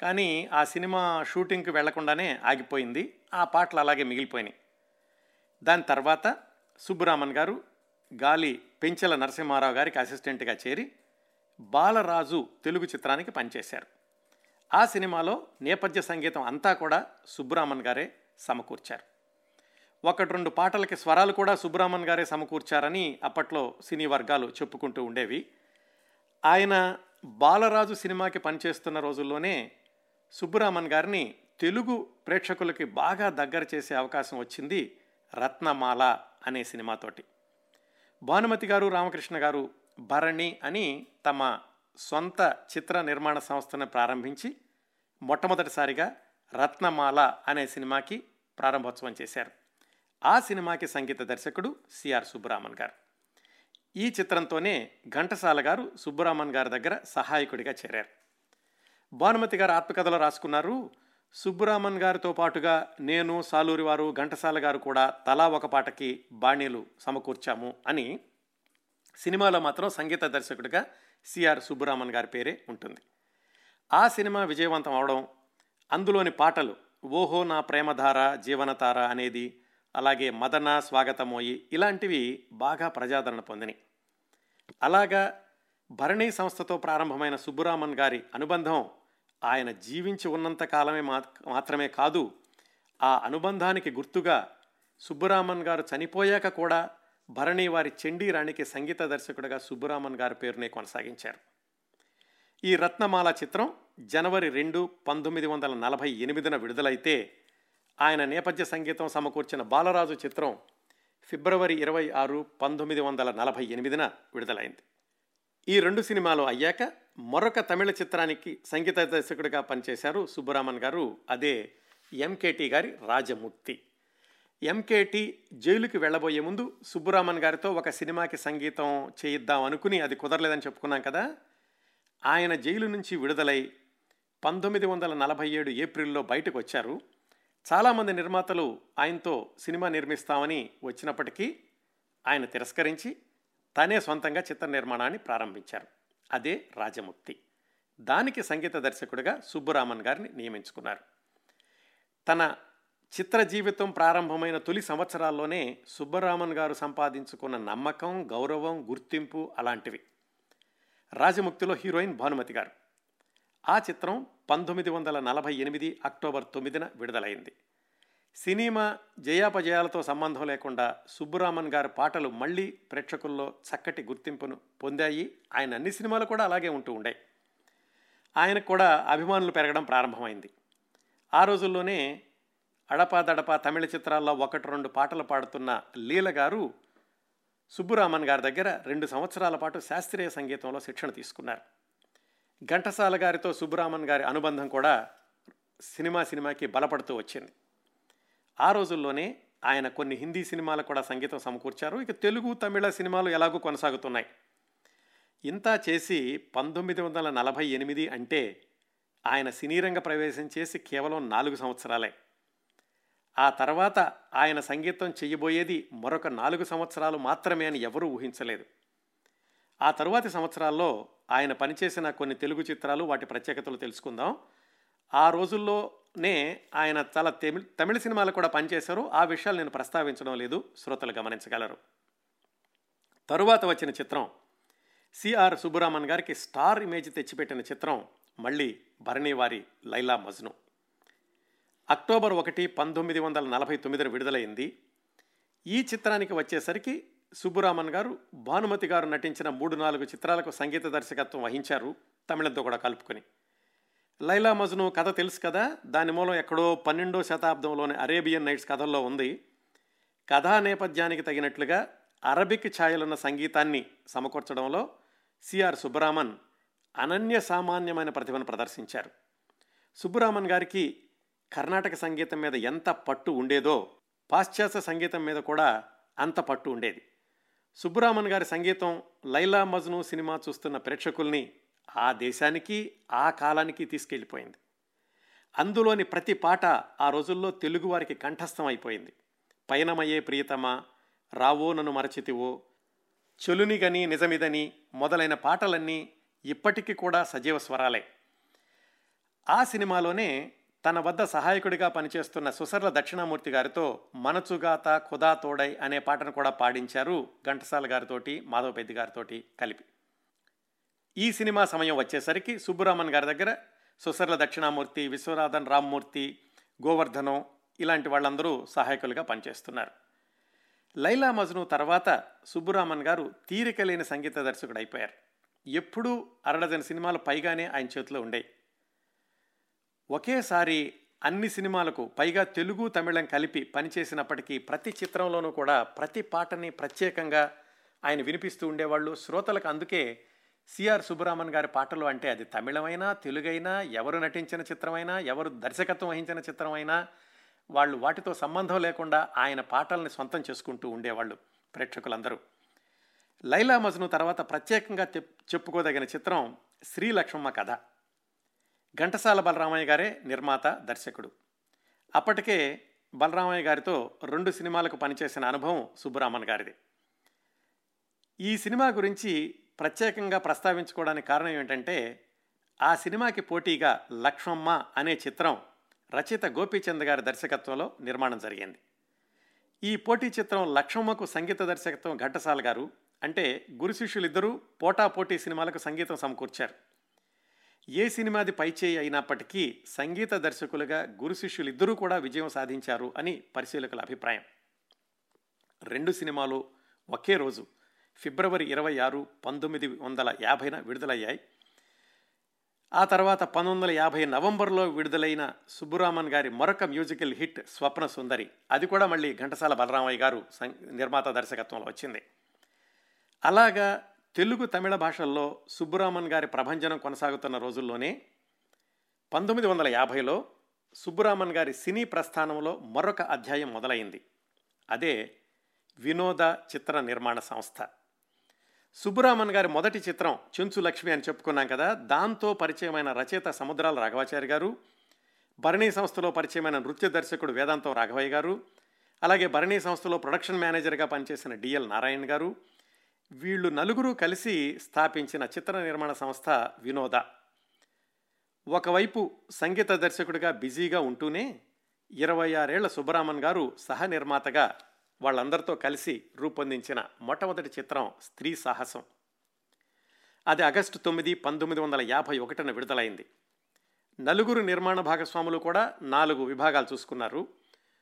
కానీ ఆ సినిమా షూటింగ్కి వెళ్ళకుండానే ఆగిపోయింది. ఆ పాటలు అలాగే మిగిలిపోయినాయి. దాని తర్వాత సుబ్బురామన్ గారు గాలి పెంచెల నరసింహారావు గారికి అసిస్టెంట్గా చేరి బాలరాజు తెలుగు చిత్రానికి పనిచేశారు. ఆ సినిమాలో నేపథ్య సంగీతం అంతా కూడా సుబ్బరామన్ గారే సమకూర్చారు. ఒకటి రెండు పాటలకి స్వరాలు కూడా సుబ్బరామన్ గారే సమకూర్చారని అప్పట్లో సినీ వర్గాలు చెప్పుకుంటూ ఉండేవి. ఆయన బాలరాజు సినిమాకి పనిచేస్తున్న రోజుల్లోనే సుబ్బరామన్ గారిని తెలుగు ప్రేక్షకులకి బాగా దగ్గర చేసే అవకాశం వచ్చింది రత్నమాల అనే సినిమాతోటి. భానుమతి గారు రామకృష్ణ గారు భరణి అని తమ సొంత చిత్ర నిర్మాణ సంస్థను ప్రారంభించి మొట్టమొదటిసారిగా రత్నమాల అనే సినిమాకి ప్రారంభోత్సవం చేశారు. ఆ సినిమాకి సంగీత దర్శకుడు సిఆర్ సుబ్బరామన్ గారు. ఈ చిత్రంతోనే ఘంటసాల గారు సుబ్బరామన్ గారి దగ్గర సహాయకుడిగా చేరారు. భానుమతి గారు ఆత్మకథలో రాసుకున్నారు. సుబ్బరామన్ గారితో పాటుగా నేను సాలూరి వారు ఘంటసాల గారు కూడా తలా ఒక పాటకి బాణీలు సమకూర్చాము అని సినిమాలో మాత్రం సంగీత దర్శకుడిగా సిఆర్ సుబ్బరామన్ గారి పేరే ఉంటుంది. ఆ సినిమా విజయవంతం అవడం అందులోని పాటలు ఓహో నా ప్రేమధార జీవనతార అనేది అలాగే మదన స్వాగతమోయి ఇలాంటివి బాగా ప్రజాదరణ పొందినాయి. అలాగా భరణి సంస్థతో ప్రారంభమైన సుబ్బరామన్ గారి అనుబంధం ఆయన జీవించి ఉన్నంత కాలమే మాత్రమే కాదు ఆ అనుబంధానికి గుర్తుగా సుబ్బరామన్ గారు చనిపోయాక కూడా భరణి వారి చెండీ రాణికి సంగీత దర్శకుడిగా సుబ్బరామన్ గారి పేరునే కొనసాగించారు. ఈ రత్నమాల చిత్రం జనవరి రెండు పంతొమ్మిది వందల నలభై ఎనిమిదిన విడుదలైతే ఆయన నేపథ్య సంగీతం సమకూర్చిన బాలరాజు చిత్రం ఫిబ్రవరి ఇరవై ఆరు పంతొమ్మిది వందల నలభై ఎనిమిదిన విడుదలైంది. ఈ రెండు సినిమాలు అయ్యాక మరొక తమిళ చిత్రానికి సంగీత దర్శకుడిగా పనిచేశారు సుబ్బరామన్ గారు అదే ఎంకేటి గారి రాజముక్తి ఎంకేటి జైలుకి వెళ్ళబోయే ముందు సుబ్బురామన్ గారితో ఒక సినిమాకి సంగీతం చేయిద్దాం అనుకుని అది కుదరలేదని చెప్పుకున్నాం కదా. ఆయన జైలు నుంచి విడుదలై పంతొమ్మిది వందల నలభై ఏడు ఏప్రిల్లో బయటకు వచ్చారు. చాలామంది నిర్మాతలు ఆయనతో సినిమా నిర్మిస్తామని వచ్చినప్పటికీ ఆయన తిరస్కరించి తనే సొంతంగా చిత్ర నిర్మాణాన్ని ప్రారంభించారు. అదే రాజముక్తి. దానికి సంగీత దర్శకుడిగా సుబ్బురామన్ గారిని నియమించుకున్నారు. తన చిత్ర జీవితం ప్రారంభమైన తొలి సంవత్సరాల్లోనే సుబ్బరామన్ గారు సంపాదించుకున్న నమ్మకం గౌరవం గుర్తింపు అలాంటివి. రాజముక్తిలో హీరోయిన్ భానుమతి గారు. ఆ చిత్రం పంతొమ్మిది వందల నలభై ఎనిమిది అక్టోబర్ తొమ్మిదిన విడుదలైంది. సినిమా జయాపజయాలతో సంబంధం లేకుండా సుబ్బురామన్ గారి పాటలు మళ్ళీ ప్రేక్షకుల్లో చక్కటి గుర్తింపును పొందాయి. ఆయన అన్ని సినిమాలు కూడా అలాగే ఉంటూ ఉండే. ఆయనకు కూడా అభిమానులు పెరగడం ప్రారంభమైంది. ఆ రోజుల్లోనే అడపాదడపా తమిళ చిత్రాల్లో ఒకటి రెండు పాటలు పాడుతున్న లీల గారు సుబ్బురామన్ గారి దగ్గర రెండు సంవత్సరాల పాటు శాస్త్రీయ సంగీతంలో శిక్షణ తీసుకున్నారు. ఘంటసాల గారితో సుబ్బురామన్ గారి అనుబంధం కూడా సినిమా సినిమాకి బలపడుతూ వచ్చింది. ఆ రోజుల్లోనే ఆయన కొన్ని హిందీ సినిమాలు కూడా సంగీతం సమకూర్చారు. ఇక తెలుగు తమిళ సినిమాలు ఎలాగూ కొనసాగుతున్నాయి. ఇంత చేసి పంతొమ్మిది వందల నలభై ఎనిమిది అంటే ఆయన సినీరంగ ప్రవేశం చేసి కేవలం నాలుగు సంవత్సరాలే. ఆ తర్వాత ఆయన సంగీతం చెయ్యబోయేది మరొక నాలుగు సంవత్సరాలు మాత్రమే అని ఎవరూ ఊహించలేదు. ఆ తరువాతి సంవత్సరాల్లో ఆయన పనిచేసిన కొన్ని తెలుగు చిత్రాలు వాటి ప్రత్యేకతలు తెలుసుకుందాం. ఆ రోజుల్లోనే ఆయన చాలా తమిళ తమిళ సినిమాలు కూడా పనిచేశారు. ఆ విషయాలు నేను ప్రస్తావించడం లేదు. శ్రోతలు గమనించగలరు. తరువాత వచ్చిన చిత్రం సిఆర్ సుబ్బురామన్ గారికి స్టార్ ఇమేజ్ తెచ్చిపెట్టిన చిత్రం మళ్ళీ భరణివారి లైలా మజ్ను. అక్టోబర్ ఒకటి పంతొమ్మిది వందల నలభై తొమ్మిదిన విడుదలైంది. ఈ చిత్రానికి వచ్చేసరికి సుబ్బురామన్ గారు భానుమతి గారు నటించిన మూడు నాలుగు చిత్రాలకు సంగీత దర్శకత్వం వహించారు తమిళంతో కూడా కలుపుకొని. లైలా మజ్ను కథ తెలుసు కదా? దాని మూలం ఎక్కడో పన్నెండో శతాబ్దంలోని అరేబియన్ నైట్స్ కథల్లో ఉంది. కథా నేపథ్యానికి తగినట్లుగా అరబిక్ ఛాయలున్న సంగీతాన్ని సమకూర్చడంలో సిఆర్ సుబ్బరామన్ అనన్య సామాన్యమైన ప్రతిభను ప్రదర్శించారు. సుబ్బరామన్ గారికి కర్ణాటక సంగీతం మీద ఎంత పట్టు ఉండేదో పాశ్చాత్య సంగీతం మీద కూడా అంత పట్టు ఉండేది. సుబ్బరామన్ గారి సంగీతం లైలా మజ్ను సినిమా చూస్తున్న ప్రేక్షకుల్ని ఆ దేశానికి ఆ కాలానికి తీసుకెళ్ళిపోయింది. అందులోని ప్రతి పాట ఆ రోజుల్లో తెలుగువారికి కంఠస్థం అయిపోయింది పయనమయ్యే ప్రియతమా రావో నన్ను మరచితివో చెలునిగని నిజమిదని మొదలైన పాటలన్నీ ఇప్పటికీ కూడా సజీవ స్వరాలే. ఆ సినిమాలోనే తన వద్ద సహాయకుడిగా పనిచేస్తున్న సుసర్ల దక్షిణామూర్తి గారితో మనచుగాత ఖుదా తోడై అనే పాటను కూడా పాడించారు ఘంటసాల గారితోటి మాధవపెద్ది గారితోటి కలిపి. ఈ సినిమా సమయం వచ్చేసరికి సుబ్బురామన్ గారి దగ్గర సుసర్ల దక్షిణామూర్తి విశ్వనాథన్ రామ్మూర్తి గోవర్ధనం ఇలాంటి వాళ్ళందరూ సహాయకులుగా పనిచేస్తున్నారు. లైలా మజ్ను తర్వాత సుబ్బురామన్ గారు తీరిక లేని సంగీత దర్శకుడు అయిపోయారు. ఎప్పుడూ అరడజన సినిమాలు పైగానే ఆయన చేతిలో ఉండేవి. ఒకేసారి అన్ని సినిమాలకు పైగా తెలుగు తమిళం కలిపి పనిచేసినప్పటికీ ప్రతి చిత్రంలోనూ కూడా ప్రతి పాటని ప్రత్యేకంగా ఆయన వినిపిస్తూ ఉండేవాళ్ళు. శ్రోతలకు అందుకే సిఆర్ సుబ్బరామన్ గారి పాటలు అంటే అది తమిళమైనా తెలుగైనా ఎవరు నటించిన చిత్రమైనా ఎవరు దర్శకత్వం వహించిన చిత్రమైనా వాళ్ళు వాటితో సంబంధం లేకుండా ఆయన పాటల్ని సొంతం చేసుకుంటూ ఉండేవాళ్ళు ప్రేక్షకులందరూ. లైలా మజ్ను తర్వాత ప్రత్యేకంగా చెప్పుకోదగిన చిత్రం శ్రీలక్ష్మమ్మ కథ. ఘంటసాల బలరామయ్య గారే నిర్మాత దర్శకుడు. అప్పటికే బలరామయ్య గారితో రెండు సినిమాలకు పనిచేసిన అనుభవం సుబ్బరామన్ గారిది. ఈ సినిమా గురించి ప్రత్యేకంగా ప్రస్తావించుకోవడానికి కారణం ఏంటంటే ఆ సినిమాకి పోటీగా లక్ష్మమ్మ అనే చిత్రం రచయిత గోపీచంద్ గారి దర్శకత్వంలో నిర్మాణం జరిగింది. ఈ పోటీ చిత్రం లక్ష్మమ్మకు సంగీత దర్శకత్వం ఘంటసాల గారు అంటే గురు శిష్యులిద్దరూ పోటా పోటీ సినిమాలకు సంగీతం సమకూర్చారు. ఏ సినిమాది పైచేయి అయినప్పటికీ సంగీత దర్శకులుగా గురు శిష్యులిద్దరూ కూడా విజయం సాధించారు అని పరిశీలకుల అభిప్రాయం. రెండు సినిమాలు ఒకే రోజు ఫిబ్రవరి ఇరవై ఆరు పంతొమ్మిది వందల యాభైన విడుదలయ్యాయి. ఆ తర్వాత పంతొమ్మిది వందల యాభై నవంబర్లో విడుదలైన సుబ్బురామన్ గారి మరొక మ్యూజికల్ హిట్ స్వప్న సుందరి. అది కూడా మళ్ళీ ఘంటసాల బలరామయ్య గారు నిర్మాత దర్శకత్వంలో వచ్చింది. అలాగా తెలుగు తమిళ భాషల్లో సుబ్బురామన్ గారి ప్రభంజనం కొనసాగుతున్న రోజుల్లోనే పంతొమ్మిది వందల యాభైలో సుబ్బురామన్ గారి సినీ ప్రస్థానంలో మరొక అధ్యాయం మొదలైంది. అదే వినోద చిత్ర నిర్మాణ సంస్థ. సుబ్బురామన్ గారి మొదటి చిత్రం చెంచు లక్ష్మి అని చెప్పుకున్నాం కదా దాంతో పరిచయమైన రచయిత సముద్రాల రాఘవాచారి గారు భరణీ సంస్థలో పరిచయమైన నృత్య దర్శకుడు వేదాంతం రాఘవయ్య గారు అలాగే భరణీ సంస్థలో ప్రొడక్షన్ మేనేజర్గా పనిచేసిన డిఎల్ నారాయణ గారు వీళ్ళు నలుగురు కలిసి స్థాపించిన చిత్ర నిర్మాణ సంస్థ వినోద. ఒకవైపు సంగీత దర్శకుడిగా బిజీగా ఉంటూనే ఇరవై ఆరేళ్ళ సుబ్బరామన్ గారు సహ నిర్మాతగా వాళ్ళందరితో కలిసి రూపొందించిన మొట్టమొదటి చిత్రం స్త్రీ సాహసం. అది ఆగస్టు తొమ్మిది పంతొమ్మిది వందల యాభై ఒకటిన విడుదలైంది. నలుగురు నిర్మాణ భాగస్వాములు కూడా నాలుగు విభాగాలు చూసుకున్నారు.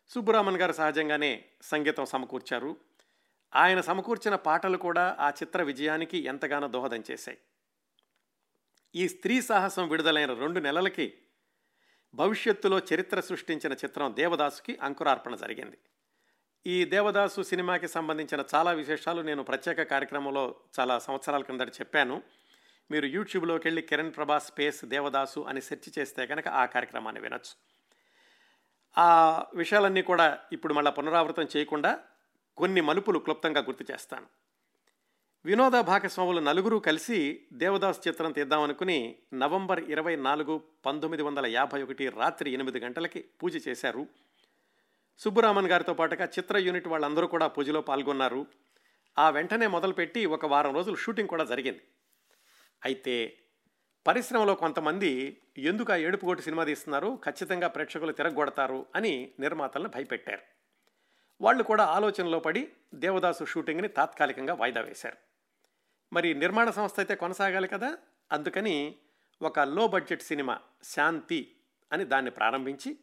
సుబ్బరామన్ గారు సహజంగానే సంగీతం సమకూర్చారు. ఆయన సమకూర్చిన పాటలు కూడా ఆ చిత్ర విజయానికి ఎంతగానో దోహదం చేశాయి. ఈ స్త్రీ సాహసం విడుదలైన రెండు నెలలకి భవిష్యత్తులో చరిత్ర సృష్టించిన చిత్రం దేవదాసుకి అంకురార్పణ జరిగింది. ఈ దేవదాసు సినిమాకి సంబంధించిన చాలా విశేషాలు నేను ప్రత్యేక కార్యక్రమంలో చాలా సంవత్సరాల కిందట చెప్పాను. మీరు యూట్యూబ్లోకి వెళ్ళి కిరణ్ ప్రభా స్పేస్ దేవదాసు అని సెర్చ్ చేస్తే కనుక ఆ కార్యక్రమాన్ని వినొచ్చు. ఆ విషయాలన్నీ కూడా ఇప్పుడు మళ్ళీ పునరావృతం చేయకుండా కొన్ని మలుపులు క్లుప్తంగా గుర్తు చేస్తాను. వినోద భాగస్వాములు నలుగురు కలిసి దేవదాస్ చిత్రం తీద్దామనుకుని నవంబర్ ఇరవై నాలుగు పంతొమ్మిది వందల యాభై ఒకటి రాత్రి ఎనిమిది గంటలకి పూజ చేశారు. సుబ్బరామన్ గారితో పాటుగా చిత్ర యూనిట్ వాళ్ళందరూ కూడా పూజలో పాల్గొన్నారు. ఆ వెంటనే మొదలుపెట్టి ఒక వారం రోజులు షూటింగ్ కూడా జరిగింది. అయితే పరిశ్రమలో కొంతమంది ఎందుకు ఆ ఏడుపుగోటి సినిమా తీస్తున్నారు ఖచ్చితంగా ప్రేక్షకులు తిరగొడతారు అని నిర్మాతలను భయపెట్టారు. వాళ్ళు కూడా ఆలోచనలో పడి దేవదాసు షూటింగ్ని తాత్కాలికంగా వాయిదా వేశారు. మరి నిర్మాణ సంస్థ అయితే కొనసాగాలి కదా? అందుకని ఒక లో బడ్జెట్ సినిమా శాంతి అని దాన్ని ప్రారంభించి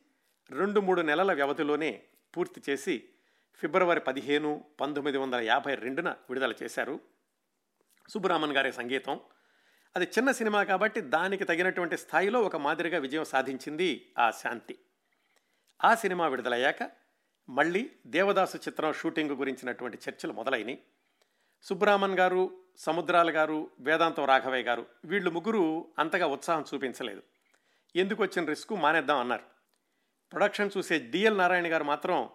రెండు మూడు నెలల వ్యవధిలోనే పూర్తి చేసి ఫిబ్రవరి పదిహేను పంతొమ్మిది వందల యాభై రెండున విడుదల చేశారు సుబ్బరామన్ గారి సంగీతం. అది చిన్న సినిమా కాబట్టి దానికి తగినటువంటి స్థాయిలో ఒక మాదిరిగా విజయం సాధించింది ఆ శాంతి. ఆ సినిమా విడుదలయ్యాక మళ్ళీ దేవదాసు చిత్రం షూటింగ్ గురించినటువంటి చర్చలు మొదలైనవి సుబ్రహ్మణ్ గారు సముద్రాల గారు వేదాంతం రాఘవయ్య గారు వీళ్ళు ముగ్గురు అంతగా ఉత్సాహం చూపించలేదు. ఎందుకు వచ్చిన రిస్క్ మానేద్దాం అన్నారు. ప్రొడక్షన్ చూసే డిఎల్ నారాయణ గారు మాత్రం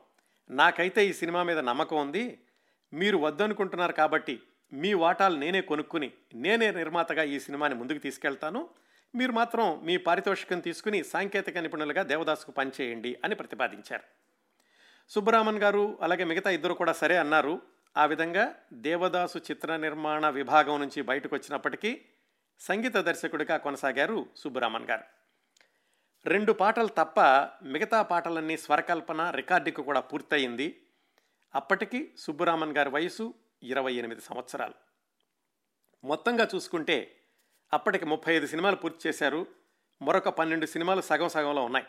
నాకైతే ఈ సినిమా మీద నమ్మకం ఉంది మీరు వద్దనుకుంటున్నారు కాబట్టి మీ వాటాలు నేనే కొనుక్కుని నేనే నిర్మాతగా ఈ సినిమాని ముందుకు తీసుకెళ్తాను మీరు మాత్రం మీ పారితోషికం తీసుకుని సాంకేతిక నిపుణులుగా దేవదాసుకు పనిచేయండి అని ప్రతిపాదించారు. సుబ్బరామన్ గారు అలాగే మిగతా ఇద్దరు కూడా సరే అన్నారు. ఆ విధంగా దేవదాసు చిత్ర నిర్మాణ విభాగం నుంచి బయటకు వచ్చినప్పటికీ సంగీత దర్శకుడిగా కొనసాగారు సుబ్బరామన్ గారు. రెండు పాటలు తప్ప మిగతా పాటలన్నీ స్వరకల్పన రికార్డింగ్ కూడా పూర్తయింది. అప్పటికి సుబ్బరామన్ గారి వయసు ఇరవై ఎనిమిది సంవత్సరాలు. మొత్తంగా చూసుకుంటే అప్పటికి ముప్పై ఐదు సినిమాలు పూర్తి చేశారు. మరొక పన్నెండు సినిమాలు సగం సగంలో ఉన్నాయి.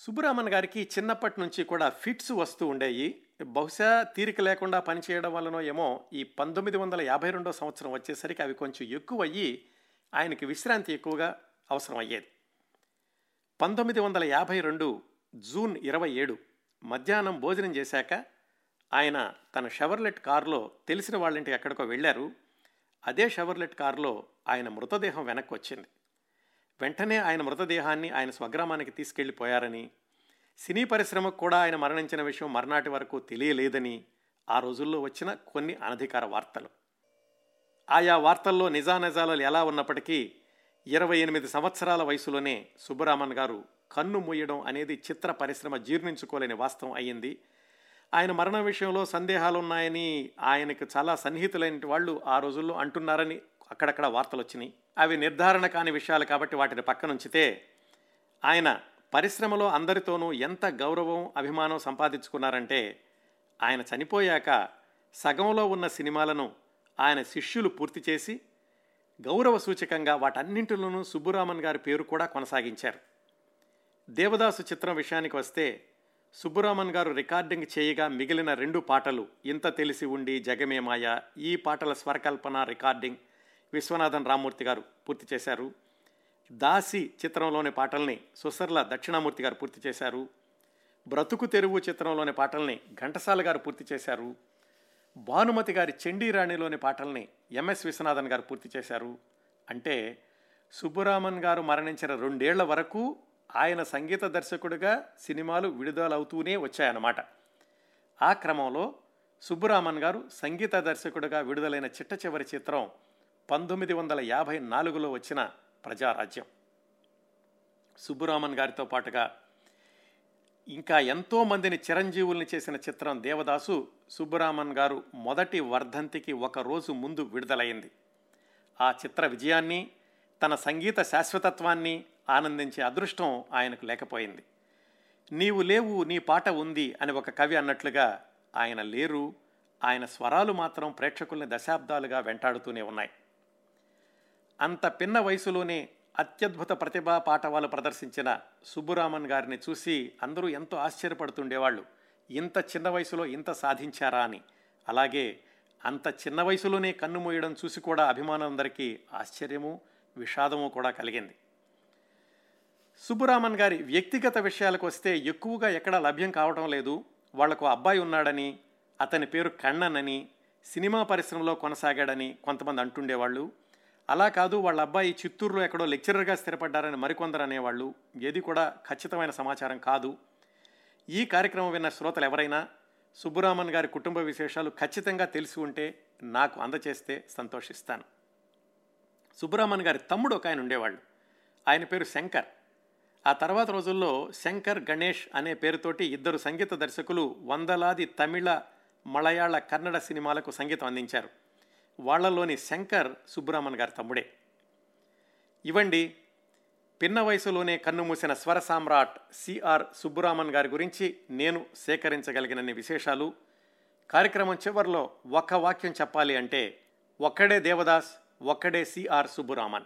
సుబ్బరామన్ గారికి చిన్నప్పటి నుంచి కూడా ఫిట్స్ వస్తూ ఉండేవి బహుశా తీరిక లేకుండా పనిచేయడం వల్లనో ఏమో ఈ పంతొమ్మిది వందల యాభై రెండో సంవత్సరం వచ్చేసరికి అవి కొంచెం ఎక్కువ అయ్యి ఆయనకి విశ్రాంతి ఎక్కువగా అవసరం అయ్యేది. పంతొమ్మిది వందల యాభై రెండు జూన్ ఇరవై ఏడు మధ్యాహ్నం భోజనం చేశాక ఆయన తన షవర్లెట్ కారులో తెలిసిన వాళ్ళింటికి ఎక్కడికో వెళ్ళారు. అదే షవర్లెట్ కారులో ఆయన మృతదేహం వెనక్కి వచ్చింది. వెంటనే ఆయన మృతదేహాన్ని ఆయన స్వగ్రామానికి తీసుకెళ్ళిపోయారని సినీ పరిశ్రమకు కూడా ఆయన మరణించిన విషయం మర్నాటి వరకు తెలియలేదని ఆ రోజుల్లో వచ్చిన కొన్ని అనధికార వార్తలు. ఆయా వార్తల్లో నిజానిజాలు ఎలా ఉన్నప్పటికీ ఇరవై ఎనిమిది సంవత్సరాల వయసులోనే సుబ్బరామన్ గారు కన్ను మూయడం అనేది చిత్ర పరిశ్రమ జీర్ణించుకోలేని వాస్తవం అయ్యింది. ఆయన మరణ విషయంలో సందేహాలు ఉన్నాయని ఆయనకు చాలా సన్నిహితులైన వాళ్ళు ఆ రోజుల్లో అంటున్నారని అక్కడక్కడ వార్తలు వచ్చినాయి అవి నిర్ధారణ కాని విషయాలు కాబట్టి వాటిని పక్కనుంచితే ఆయన పరిశ్రమలో అందరితోనూ ఎంత గౌరవం అభిమానం సంపాదించుకున్నారంటే ఆయన చనిపోయాక సగంలో ఉన్న సినిమాలను ఆయన శిష్యులు పూర్తి చేసి గౌరవ సూచకంగా వాటన్నింటిలోనూ సుబ్బురామన్ గారి పేరు కూడా కొనసాగించారు. దేవదాసు చిత్రం విషయానికి వస్తే సుబ్బురామన్ గారు రికార్డింగ్ చేయగా మిగిలిన రెండు పాటలు ఇంత తెలిసి ఉండి జగమేమాయ ఈ పాటల స్వరకల్పన రికార్డింగ్ విశ్వనాథన్ రామ్మూర్తి గారు పూర్తి చేశారు. దాసి చిత్రంలోని పాటల్ని సుసర్ల దక్షిణామూర్తి గారు పూర్తి చేశారు. బ్రతుకు తెరువు చిత్రంలోని పాటల్ని ఘంటసాల గారు పూర్తి చేశారు. భానుమతి గారి చండీరాణిలోని పాటల్ని ఎంఎస్ విశ్వనాథన్ గారు పూర్తి చేశారు. అంటే సుబ్బురామన్ గారు మరణించిన రెండేళ్ళ వరకు ఆయన సంగీత దర్శకుడిగా సినిమాలు విడుదలవుతూనే వచ్చాయన్నమాట. ఆ క్రమంలో సుబ్బురామన్ గారు సంగీత దర్శకుడిగా విడుదలైన చిట్ట చివరి చిత్రం పంతొమ్మిది వందల యాభై నాలుగులో వచ్చిన ప్రజారాజ్యం. సుబ్బురామన్ గారితో పాటుగా ఇంకా ఎంతో మందిని చిరంజీవుల్ని చేసిన చిత్రం దేవదాసు సుబ్బరామన్ గారు మొదటి వర్ధంతికి ఒక రోజు ముందు విడుదలైంది. ఆ చిత్ర విజయాన్ని తన సంగీత శాశ్వతత్వాన్ని ఆనందించే అదృష్టం ఆయనకు లేకపోయింది. నీవు లేవు నీ పాట ఉంది అని ఒక కవి అన్నట్లుగా ఆయన లేరు. ఆయన స్వరాలు మాత్రం ప్రేక్షకుల్ని దశాబ్దాలుగా వెంటాడుతూనే ఉన్నాయి. అంత పిన్న వయసులోనే అత్యద్భుత ప్రతిభా పాఠవాలు ప్రదర్శించిన సుబ్బురామన్ గారిని చూసి అందరూ ఎంతో ఆశ్చర్యపడుతుండేవాళ్ళు. ఇంత చిన్న వయసులో ఇంత సాధించారా అని. అలాగే అంత చిన్న వయసులోనే కన్ను మూయడం చూసి కూడా అభిమానులందరికీ ఆశ్చర్యము విషాదము కూడా కలిగింది. సుబ్బురామన్ గారి వ్యక్తిగత విషయాలకు వస్తే ఎక్కువగా ఎక్కడా లభ్యం కావటం లేదు. వాళ్ళకు అబ్బాయి ఉన్నాడని అతని పేరు కన్నన్ అని సినిమా పరిశ్రమలో కొనసాగాడని కొంతమంది అంటుండేవాళ్ళు. అలా కాదు వాళ్ళ అబ్బాయి చిత్తూరులో ఎక్కడో లెక్చరర్గా స్థిరపడ్డారని మరికొందరు అనేవాళ్ళు. ఏది కూడా ఖచ్చితమైన సమాచారం కాదు. ఈ కార్యక్రమం విన్న శ్రోతలు ఎవరైనా సుబ్బురామన్ గారి కుటుంబ విశేషాలు ఖచ్చితంగా తెలిసి ఉంటే నాకు అందచేస్తే సంతోషిస్తాను. సుబ్బురామన్ గారి తమ్ముడు ఒక ఆయన ఉండేవాళ్ళు. ఆయన పేరు శంకర్. ఆ తర్వాత రోజుల్లో శంకర్ గణేష్ అనే పేరుతోటి ఇద్దరు సంగీత దర్శకులు వందలాది తమిళ మలయాళ కన్నడ సినిమాలకు సంగీతం అందించారు. వాళ్ళలోని శంకర్ సుబ్బరామన్ గారి తమ్ముడే. ఇవండి పిన్న వయసులోనే కన్నుమూసిన స్వర సామ్రాట్ సిఆర్ సుబ్బురామన్ గారి గురించి నేను సేకరించగలిగినన్ని విశేషాలు. కార్యక్రమం చివరిలో ఒక్క వాక్యం చెప్పాలి అంటే ఒక్కడే దేవదాస్ ఒక్కడే సిఆర్ సుబ్బురామన్.